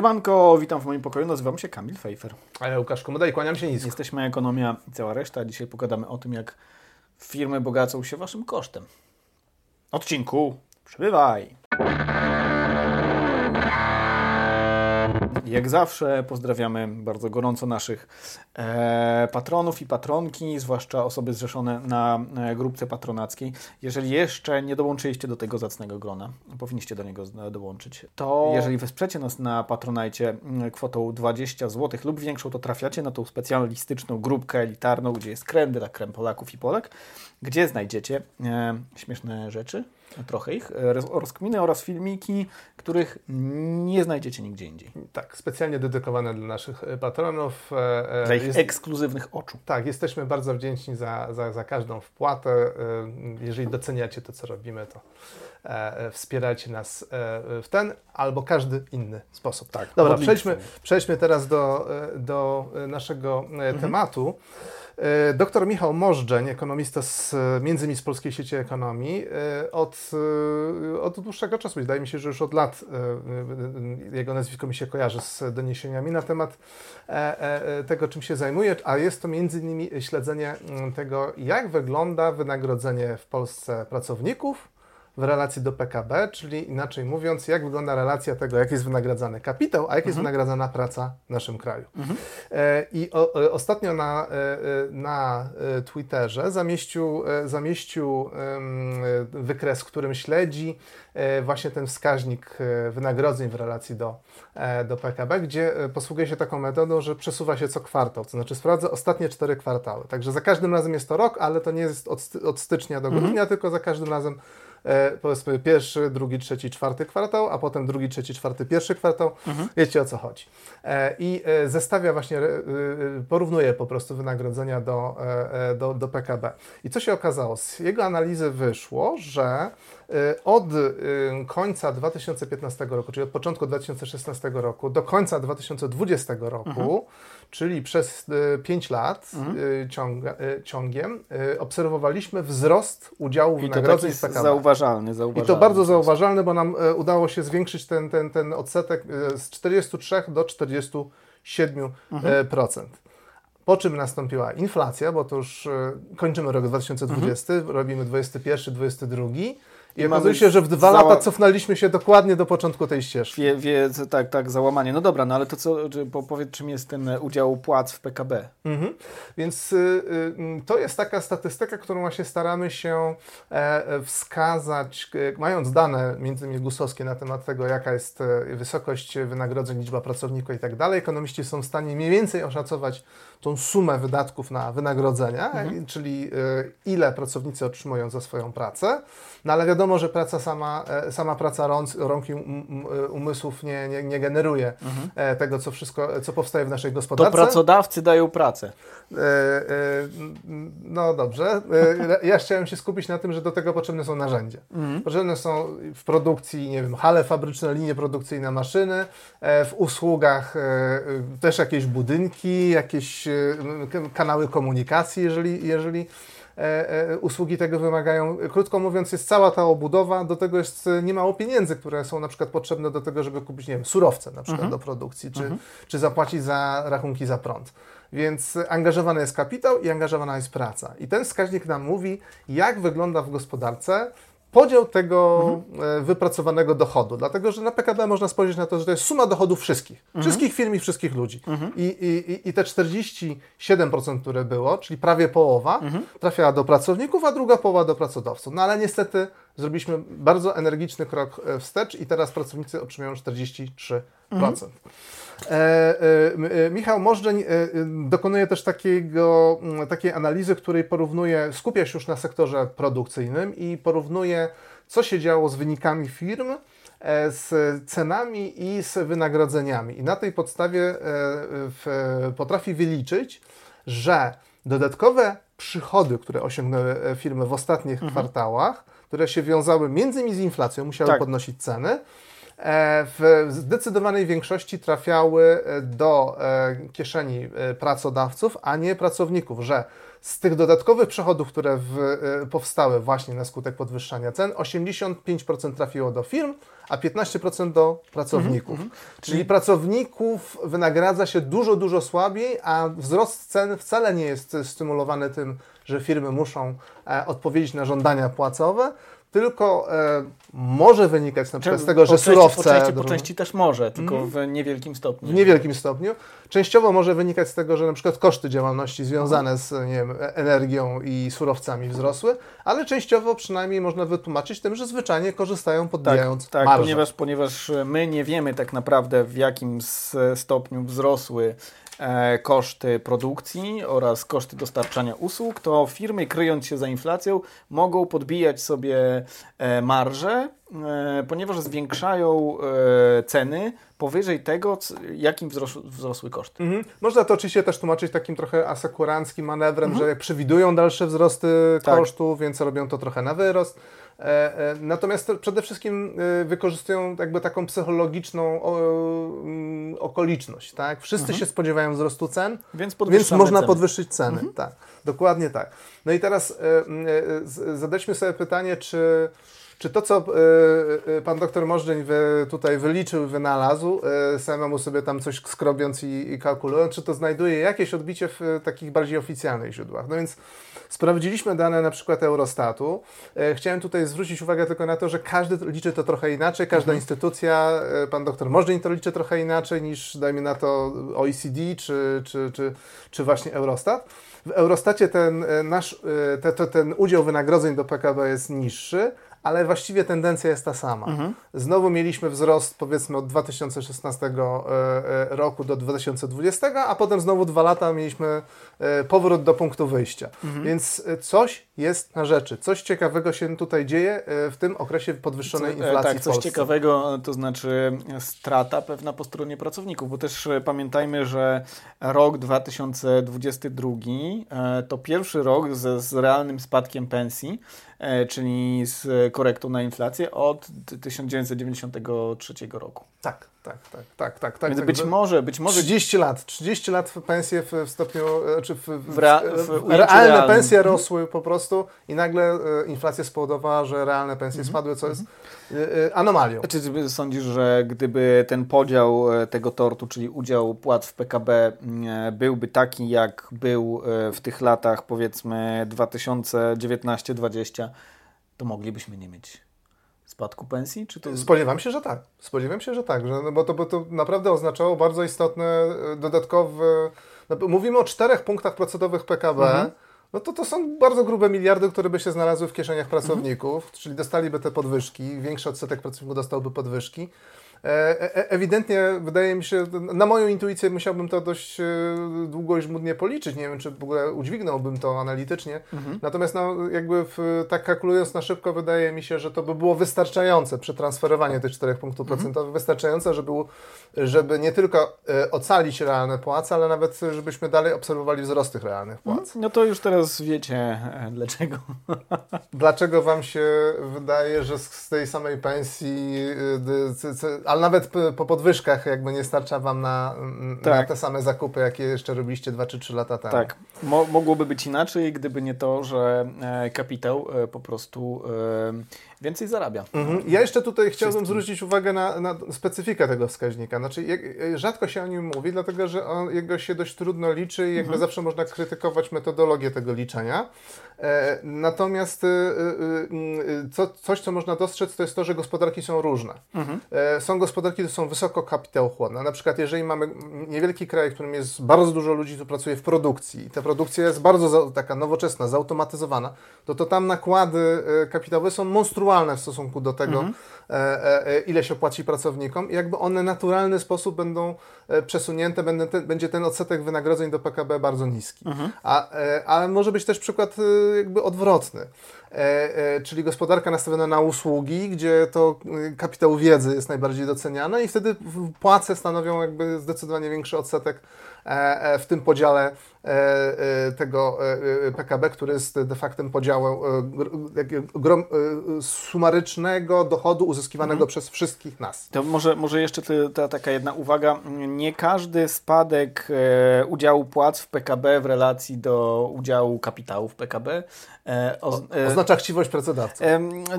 Siemanko, witam w moim pokoju, nazywam się Kamil Fejfer. A ja Łukasz Komodaj, kłaniam się nisko. Jesteśmy Ekonomia i cała reszta. Dzisiaj pogadamy o tym, jak firmy bogacą się waszym kosztem. Odcinku, przybywaj! Jak zawsze pozdrawiamy bardzo gorąco naszych e, patronów i patronki, zwłaszcza osoby zrzeszone na e, grupce patronackiej. Jeżeli jeszcze nie dołączyliście do tego zacnego grona, powinniście do niego z- dołączyć, to jeżeli wesprzecie nas na Patronajcie mm, kwotą 20 zł lub większą, to trafiacie na tą specjalistyczną grupkę elitarną, gdzie jest krem dla krem Polaków i Polek, gdzie znajdziecie e, śmieszne rzeczy, trochę ich, e, roz- rozkminy oraz filmiki, których nie znajdziecie nigdzie indziej. Tak, specjalnie dedykowane dla naszych e, patronów. E, Dla ich jest- ekskluzywnych oczu. Tak, jesteśmy bardzo wdzięczni za, za, za każdą wpłatę. Jeżeli doceniacie to, co robimy, to wspierajcie nas e, w ten albo każdy inny sposób. Tak, Dobra, przejdźmy, przejdźmy teraz do, e, do e, naszego e, tematu. E, Doktor Michał Możdżeń, ekonomista z, między innymi z Polskiej Sieci Ekonomii, e, od, e, od dłuższego czasu, wydaje mi się, że już od lat e, e, jego nazwisko mi się kojarzy z doniesieniami na temat e, e, e, tego, czym się zajmuje, a jest to między innymi śledzenie tego, jak wygląda wynagrodzenie w Polsce pracowników w relacji do PKB, czyli inaczej mówiąc, jak wygląda relacja tego, jak jest wynagradzany kapitał, a jak jest wynagradzana praca w naszym kraju. E, I o, e, ostatnio na, e, na Twitterze zamieścił, zamieścił wykres, którym śledzi właśnie ten wskaźnik wynagrodzeń w relacji do, do PKB, gdzie posługuje się taką metodą, że przesuwa się co kwartał, to znaczy sprawdza ostatnie cztery kwartały. Także za każdym razem jest to rok, ale to nie jest od, od stycznia do grudnia, tylko za każdym razem powiedzmy pierwszy, drugi, trzeci, czwarty kwartał, a potem drugi, trzeci, czwarty, pierwszy kwartał. Wiecie o co chodzi. E, I e, zestawia właśnie, e, e, porównuje po prostu wynagrodzenia do, e, e, do, do PKB. I co się okazało? Z jego analizy wyszło, że e, od e, końca 2015 roku, czyli od początku 2016 roku do końca 2020 roku, czyli przez 5 lat e, ciąga, e, ciągiem, e, obserwowaliśmy wzrost udziału I taki wynagrodzeń w PKB. zauważalny, I zauważalny. to bardzo zauważalne, bo nam e, udało się zwiększyć ten, ten, ten odsetek e, z 43 do 47%. e, procent. Po czym nastąpiła inflacja, bo to już e, kończymy rok 2020, robimy 21, 22 i, okazuje się, że w dwa zała- lata cofnęliśmy się dokładnie do początku tej ścieżki. Wie, wie, tak, tak, załamanie. No dobra, no ale to co, czy, po, powiedz czym jest ten e, udział płac w PKB? Mhm. Więc y, y, to jest taka statystyka, którą właśnie staramy się e, e, wskazać, e, mając dane między innymi gusowskie na temat tego, jaka jest e, wysokość wynagrodzeń, liczba pracowników i tak dalej. Ekonomiści są w stanie mniej więcej oszacować tą sumę wydatków na wynagrodzenia, Mhm. czyli e, ile pracownicy otrzymują za swoją pracę. No ale wiadomo, że praca sama, e, sama praca rąk, rąk i um, um, umysłów nie, nie, nie generuje e, tego, co wszystko, co powstaje w naszej Mhm. To gospodarce. pracodawcy dają pracę. E, e, No dobrze. E, Ja chciałem się skupić na tym, że do tego potrzebne są narzędzia. Potrzebne są w produkcji, nie wiem, hale fabryczne, linie produkcyjne, maszyny, e, w usługach e, e, też jakieś budynki, jakieś e, kanały komunikacji, jeżeli, jeżeli e, e, usługi tego wymagają. Krótko mówiąc, jest cała ta obudowa, do tego jest e, niemało pieniędzy, które są na przykład potrzebne do tego, żeby kupić, nie wiem, surowce na przykład do produkcji, czy, czy zapłacić za rachunki za prąd. Więc angażowany jest kapitał i angażowana jest praca. I ten wskaźnik nam mówi, jak wygląda w gospodarce podział tego e, wypracowanego dochodu. Dlatego, że na PKB można spojrzeć na to, że to jest suma dochodów wszystkich. Wszystkich firm i wszystkich ludzi. I, i, i- I te 47%, które było, czyli prawie połowa, trafiała do pracowników, a druga połowa do pracodawców. No ale niestety zrobiliśmy bardzo energiczny krok e, wstecz i teraz pracownicy otrzymują 43%. E, e, m- e, Michał Możdżeń e, e, dokonuje też takiego, takiej analizy, której porównuje, skupia się już na sektorze produkcyjnym i porównuje, co się działo z wynikami firm, e, z cenami i z wynagrodzeniami. I na tej podstawie e, potrafi wyliczyć, że dodatkowe przychody, które osiągnęły e, firmy w ostatnich kwartałach, które się wiązały między innymi z inflacją, musiały Tak. podnosić ceny, e, w zdecydowanej większości trafiały do kieszeni pracodawców, a nie pracowników, że z tych dodatkowych przychodów, które w, powstały właśnie na skutek podwyższania cen, 85% trafiło do firm, a 15% do pracowników. Mm -hmm. Czyli pracowników wynagradza się dużo, dużo słabiej, a wzrost cen wcale nie jest stymulowany tym, że firmy muszą e, odpowiedzieć na żądania płacowe, tylko e, może wynikać na przykład z tego, że części, surowce... Po części, po części też może, tylko mm. w niewielkim stopniu. W niewielkim stopniu. Częściowo może wynikać z tego, że na przykład koszty działalności związane z nie wiem, energią i surowcami wzrosły, ale częściowo przynajmniej można wytłumaczyć tym, że zwyczajnie korzystają podbijając tak, tak. Ponieważ, ponieważ my nie wiemy tak naprawdę w jakim stopniu wzrosły E, koszty produkcji oraz koszty dostarczania usług, to firmy kryjąc się za inflacją mogą podbijać sobie e, marże, e, ponieważ zwiększają ceny powyżej tego, jakim wzrosły koszty. Mhm. Można to oczywiście też tłumaczyć takim trochę asekuranckim manewrem, mhm. że przewidują dalsze wzrosty tak. kosztów, więc robią to trochę na wyrost. E, e, natomiast przede wszystkim e, wykorzystują jakby taką psychologiczną mm, okoliczność, tak? Wszyscy mhm. się spodziewają wzrostu cen, więc, więc można ceny. podwyższyć ceny. Mhm. Tak, dokładnie tak. No i teraz zadaliśmy sobie pytanie, czy czy to, co pan doktor Możdżeń tutaj wyliczył, wynalazł, samemu sobie tam coś skrobiąc i, i kalkulując, czy to znajduje jakieś odbicie w takich bardziej oficjalnych źródłach? No więc Sprawdziliśmy dane na przykład Eurostatu. E, chciałem tutaj zwrócić uwagę tylko na to, że każdy liczy to trochę inaczej, każda mhm. instytucja, e, pan doktor Możdżeń to liczy trochę inaczej niż, dajmy na to, OECD czy, czy, czy, czy właśnie Eurostat. W Eurostacie ten e, nasz, te, ten udział wynagrodzeń do PKB jest niższy, ale właściwie tendencja jest ta sama. Mhm. Znowu mieliśmy wzrost powiedzmy od 2016 e, e, roku do 2020, a potem znowu dwa lata mieliśmy e, powrót do punktu wyjścia. Mhm. Więc coś jest na rzeczy. Coś ciekawego się tutaj dzieje w tym okresie podwyższonej inflacji Tak, coś ciekawego, to znaczy strata pewna po stronie pracowników, bo też pamiętajmy, że rok 2022 to pierwszy rok z, z realnym spadkiem pensji, E, czyli z korektą na inflację od 1993 roku. Tak, tak, tak, tak, tak. tak Więc tak, być może, być może... 30 lat, 30 lat pensje w, w stopniu, e, czy w, w, w, rea, w realne pensje rosły po prostu i nagle e, inflacja spowodowała, że realne pensje mhm. spadły, co jest mhm. anomalią. Czy sądzisz, że gdyby ten podział tego tortu, czyli udział płat w PKB byłby taki, jak był w tych latach powiedzmy 2019-2020, to moglibyśmy nie mieć spadku pensji? Czy to... Spodziewam się, że tak. Spodziewam się, że tak, że, no bo, to, bo to naprawdę oznaczało bardzo istotne e, dodatkowe... No, mówimy o czterech punktach procentowych PKB, mhm. no to to są bardzo grube miliardy, które by się znalazły w kieszeniach pracowników, mhm. czyli dostaliby te podwyżki, większy odsetek pracowników dostałby podwyżki. E, e, ewidentnie wydaje mi się, na moją intuicję musiałbym to dość e, długo i żmudnie policzyć. Nie wiem, czy w ogóle udźwignąłbym to analitycznie. Mhm. Natomiast no, jakby w, tak kalkulując na szybko, wydaje mi się, że to by było wystarczające przetransferowanie tych 4 punktów mhm. procentowych, wystarczające, żeby, żeby nie tylko ocalić realne płace, ale nawet żebyśmy dalej obserwowali wzrost tych realnych płac. Mhm. No to już teraz wiecie dlaczego. Dlaczego Wam się wydaje, że z tej samej pensji ale nawet po podwyżkach jakby nie starcza Wam na, tak. na te same zakupy, jakie jeszcze robiliście 2 czy 3 lata temu. Tak. Mo mogłoby być inaczej, gdyby nie to, że e, kapitał e, po prostu e, więcej zarabia. Mhm. Ja jeszcze tutaj chciałbym zwrócić uwagę na, na, specyfikę tego wskaźnika. Znaczy, jak, rzadko się o nim mówi, dlatego że on, jego się dość trudno liczy i jakby mhm. zawsze można krytykować metodologię tego liczenia. E, natomiast e, e, co, coś, co można dostrzec, to jest to, że gospodarki są różne. Mhm. E, są gospodarki, które są wysoko kapitałochłonne. Na przykład, jeżeli mamy niewielki kraj, w którym jest bardzo dużo ludzi, którzy pracuje w produkcji i ta produkcja jest bardzo za, taka nowoczesna, zautomatyzowana, to to tam nakłady e, kapitałowe są monstrualne w stosunku do tego, mhm. E, e, e, ile się płaci pracownikom i jakby one w naturalny sposób będą przesunięte, będzie ten odsetek wynagrodzeń do PKB bardzo niski. Mhm. A, ale może być też przykład jakby odwrotny. czyli gospodarka nastawiona na usługi, gdzie to kapitał wiedzy jest najbardziej doceniany i wtedy płace stanowią jakby zdecydowanie większy odsetek w tym podziale tego PKB, który jest de facto podziałem sumarycznego dochodu uzyskiwanego mhm. przez wszystkich nas. To może, może jeszcze ta taka jedna uwaga. Nie każdy spadek udziału płac w PKB w relacji do udziału kapitału w PKB o, oznacza chciwość pracodawcy.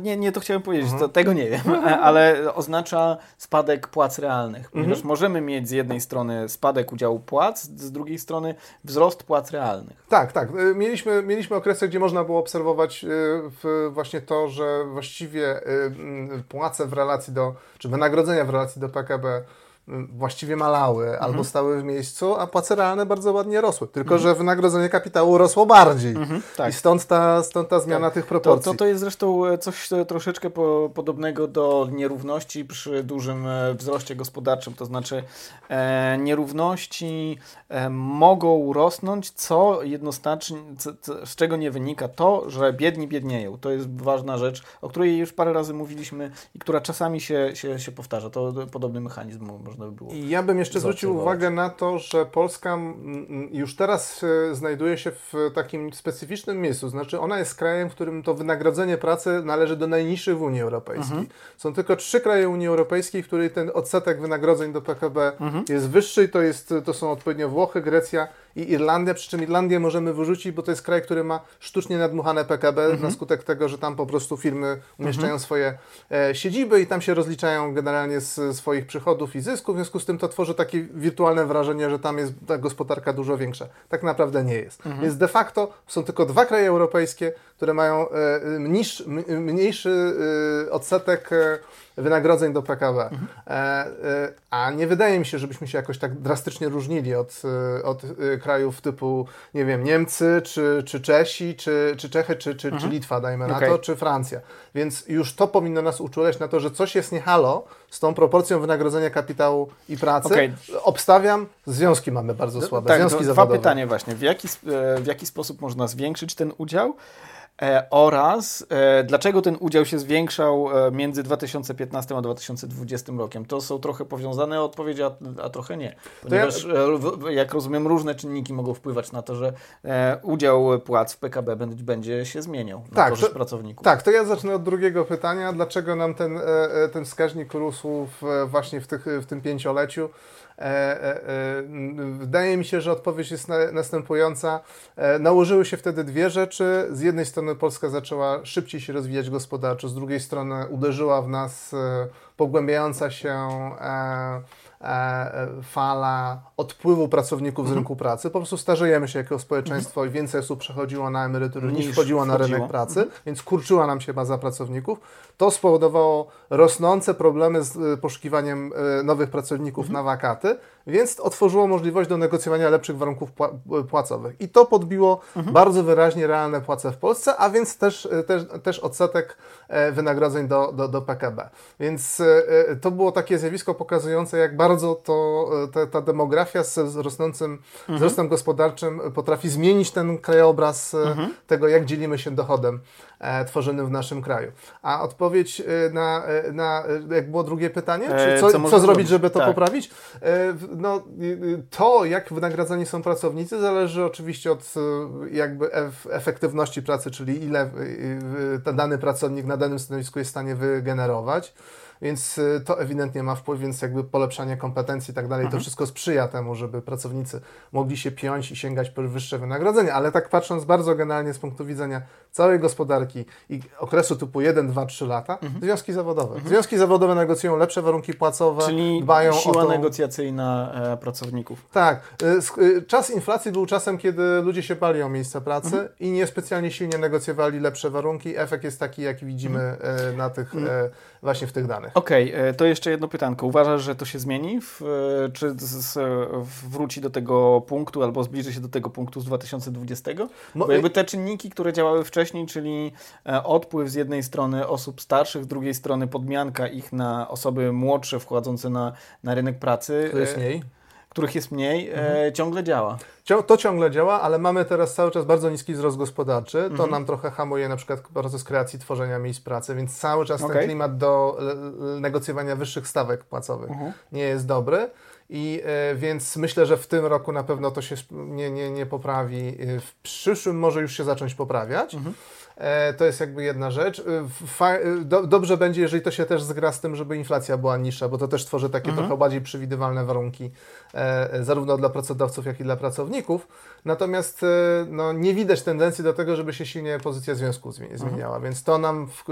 Nie, nie to chciałem powiedzieć, mhm. to, tego nie wiem, ale oznacza spadek płac realnych, ponieważ mhm. możemy mieć z jednej strony spadek udziału płac, z drugiej strony wzrost płac realnych. Tak, tak. Y, mieliśmy, mieliśmy okresy, gdzie można było obserwować y, właśnie to, że właściwie y, płace w relacji do, czy wynagrodzenia w relacji do PKB właściwie malały mhm. albo stały w miejscu, a płace realne bardzo ładnie rosły. Tylko, mhm. że wynagrodzenie kapitału rosło bardziej. Mhm, tak. I stąd ta, stąd ta zmiana tak. tych proporcji. To, to, to, jest zresztą e, coś e, troszeczkę po, podobnego do nierówności przy dużym e, wzroście gospodarczym. To znaczy e, nierówności e, mogą rosnąć, co jednoznacznie, co, z czego nie wynika to, że biedni biednieją. To jest ważna rzecz, o której już parę razy mówiliśmy i która czasami się, się, się powtarza. To podobny mechanizm można by było. I ja bym jeszcze zwrócił uwagę na to, że Polska już teraz e, znajduje się w takim specyficznym miejscu. Znaczy, ona jest krajem, w którym to wynagrodzenie pracy należy do najniższych w Unii Europejskiej. Mhm. Są tylko trzy kraje Unii Europejskiej, w której ten odsetek wynagrodzeń do PKB mhm. jest wyższy. To, jest, to są odpowiednio Włochy, Grecja i Irlandia, przy czym Irlandię możemy wyrzucić, bo to jest kraj, który ma sztucznie nadmuchane PKB mhm. na skutek tego, że tam po prostu firmy umieszczają mhm. swoje e, siedziby i tam się rozliczają generalnie z swoich przychodów i zysków, w związku z tym to tworzy takie wirtualne wrażenie, że tam jest ta gospodarka dużo większa. Tak naprawdę nie jest. Mhm. Więc de facto są tylko dwa kraje europejskie, które mają e, niż, mniejszy e, odsetek e, wynagrodzeń do PKB. Mhm. A nie wydaje mi się, żebyśmy się jakoś tak drastycznie różnili od, od krajów typu, nie wiem, Niemcy, czy, czy Czesi, czy, czy Czechy, czy, czy, mhm. czy Litwa, dajmy na okay. to, czy Francja. Więc już to powinno nas uczuleć na to, że coś jest nie halo z tą proporcją wynagrodzenia kapitału i pracy. Okay. Obstawiam, związki mamy bardzo słabe, tak, związki Dwa pytania właśnie. W jaki, w jaki sposób można zwiększyć ten udział? E, oraz e, dlaczego ten udział się zwiększał e, między 2015 a 2020 rokiem. To są trochę powiązane odpowiedzi, a, a trochę nie. Ponieważ, ja... jak rozumiem, różne czynniki mogą wpływać na to, że udział płac w PKB będzie się zmieniał na tak, korzyść to, pracowników. Tak, to ja zacznę od drugiego pytania. Dlaczego nam ten, ten wskaźnik rósł właśnie w, tych, w tym pięcioleciu? E, e, e, wydaje mi się, że odpowiedź jest następująca. Nałożyły się wtedy dwie rzeczy. Z jednej strony Polska zaczęła szybciej się rozwijać gospodarczo, z drugiej strony uderzyła w nas pogłębiająca się fala odpływu pracowników z mhm. rynku pracy. Po prostu starzejemy się jako społeczeństwo i więcej osób przechodziło na emerytury niż, niż wchodziło na rynek pracy, mhm. więc kurczyła nam się baza pracowników. To spowodowało rosnące problemy z y, poszukiwaniem y, nowych pracowników mhm. na wakaty, więc otworzyło możliwość do negocjowania lepszych warunków płacowych. I to podbiło mhm. bardzo wyraźnie realne płace w Polsce, a więc też, też, też odsetek e, wynagrodzeń do, do, do PKB. Więc to było takie zjawisko pokazujące, jak bardzo to, ta, ta demografia z rosnącym mhm. wzrostem gospodarczym potrafi zmienić ten krajobraz mhm. tego, jak dzielimy się dochodem e, tworzonym w naszym kraju. A odpowiedź e, na, e, na e, jak było drugie pytanie, czy co, co, co zrobić, żeby to tak. poprawić? No, to, jak wynagradzani są pracownicy, zależy oczywiście od jakby efektywności pracy, czyli ile ten dany pracownik na danym stanowisku jest w stanie wygenerować więc y, to ewidentnie ma wpływ, więc jakby polepszanie kompetencji i tak dalej, to mhm. wszystko sprzyja temu, żeby pracownicy mogli się piąć i sięgać po wyższe wynagrodzenia, ale tak patrząc bardzo generalnie z punktu widzenia całej gospodarki i okresu typu 1, 2, 3 lata, mhm. związki zawodowe. Mhm. Związki zawodowe negocjują lepsze warunki płacowe, Czyli dbają siła o to... negocjacyjna e, pracowników. Tak. E, e, czas inflacji był czasem, kiedy ludzie się bali o miejsce pracy mhm. i niespecjalnie silnie negocjowali lepsze warunki. Efekt jest taki, jaki widzimy mhm. na tych, mhm. Właśnie w tych danych. Okej, okay, to jeszcze jedno pytanko. Uważasz, że to się zmieni? W, czy z, wróci do tego punktu albo zbliży się do tego punktu z 2020? Bo jakby te czynniki, które działały wcześniej, czyli e, odpływ z jednej strony osób starszych, z drugiej strony podmianka ich na osoby młodsze wchodzące na, na rynek pracy. Jest mniej których jest mniej, e, mhm. ciągle działa. To ciągle działa, ale mamy teraz cały czas bardzo niski wzrost gospodarczy. To mhm. nam trochę hamuje na przykład proces kreacji, tworzenia miejsc pracy, więc cały czas okay. ten klimat do negocjowania wyższych stawek płacowych mhm. nie jest dobry. I e, więc myślę, że w tym roku na pewno to się nie, nie, nie poprawi. E, w przyszłym może już się zacząć poprawiać. Mhm. E, to jest jakby jedna rzecz. E, dobrze będzie, jeżeli to się też zgra z tym, żeby inflacja była niższa, bo to też tworzy takie mhm. trochę bardziej przewidywalne warunki e, zarówno dla pracodawców, jak i dla pracowników. Natomiast no, nie widać tendencji do tego, żeby się silnie pozycja związku mhm. zmieniała, mhm. więc to nam w,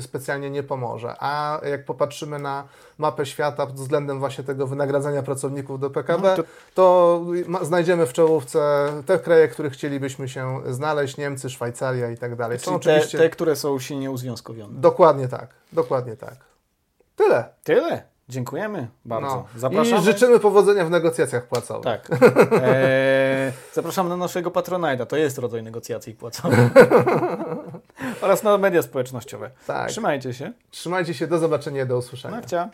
specjalnie nie pomoże. A jak popatrzymy na mapę świata pod względem właśnie tego wynagradzania pracowników do PKB, mhm, to, to znajdziemy w czołówce te kraje, których chcielibyśmy się znaleźć, Niemcy, Szwajcaria i tak dalej są oczywiście... Te, te, które są silnie uzwiązkowione. Dokładnie tak, dokładnie tak. Tyle. Tyle. Dziękujemy bardzo. No. Zapraszamy. I życzymy powodzenia w negocjacjach płacowych. Tak. Eee, zapraszamy na naszego Patronite'a. To jest rodzaj negocjacji płacowych. Oraz na media społecznościowe. Tak. Trzymajcie się. Trzymajcie się. Do zobaczenia. Do usłyszenia. Marcia.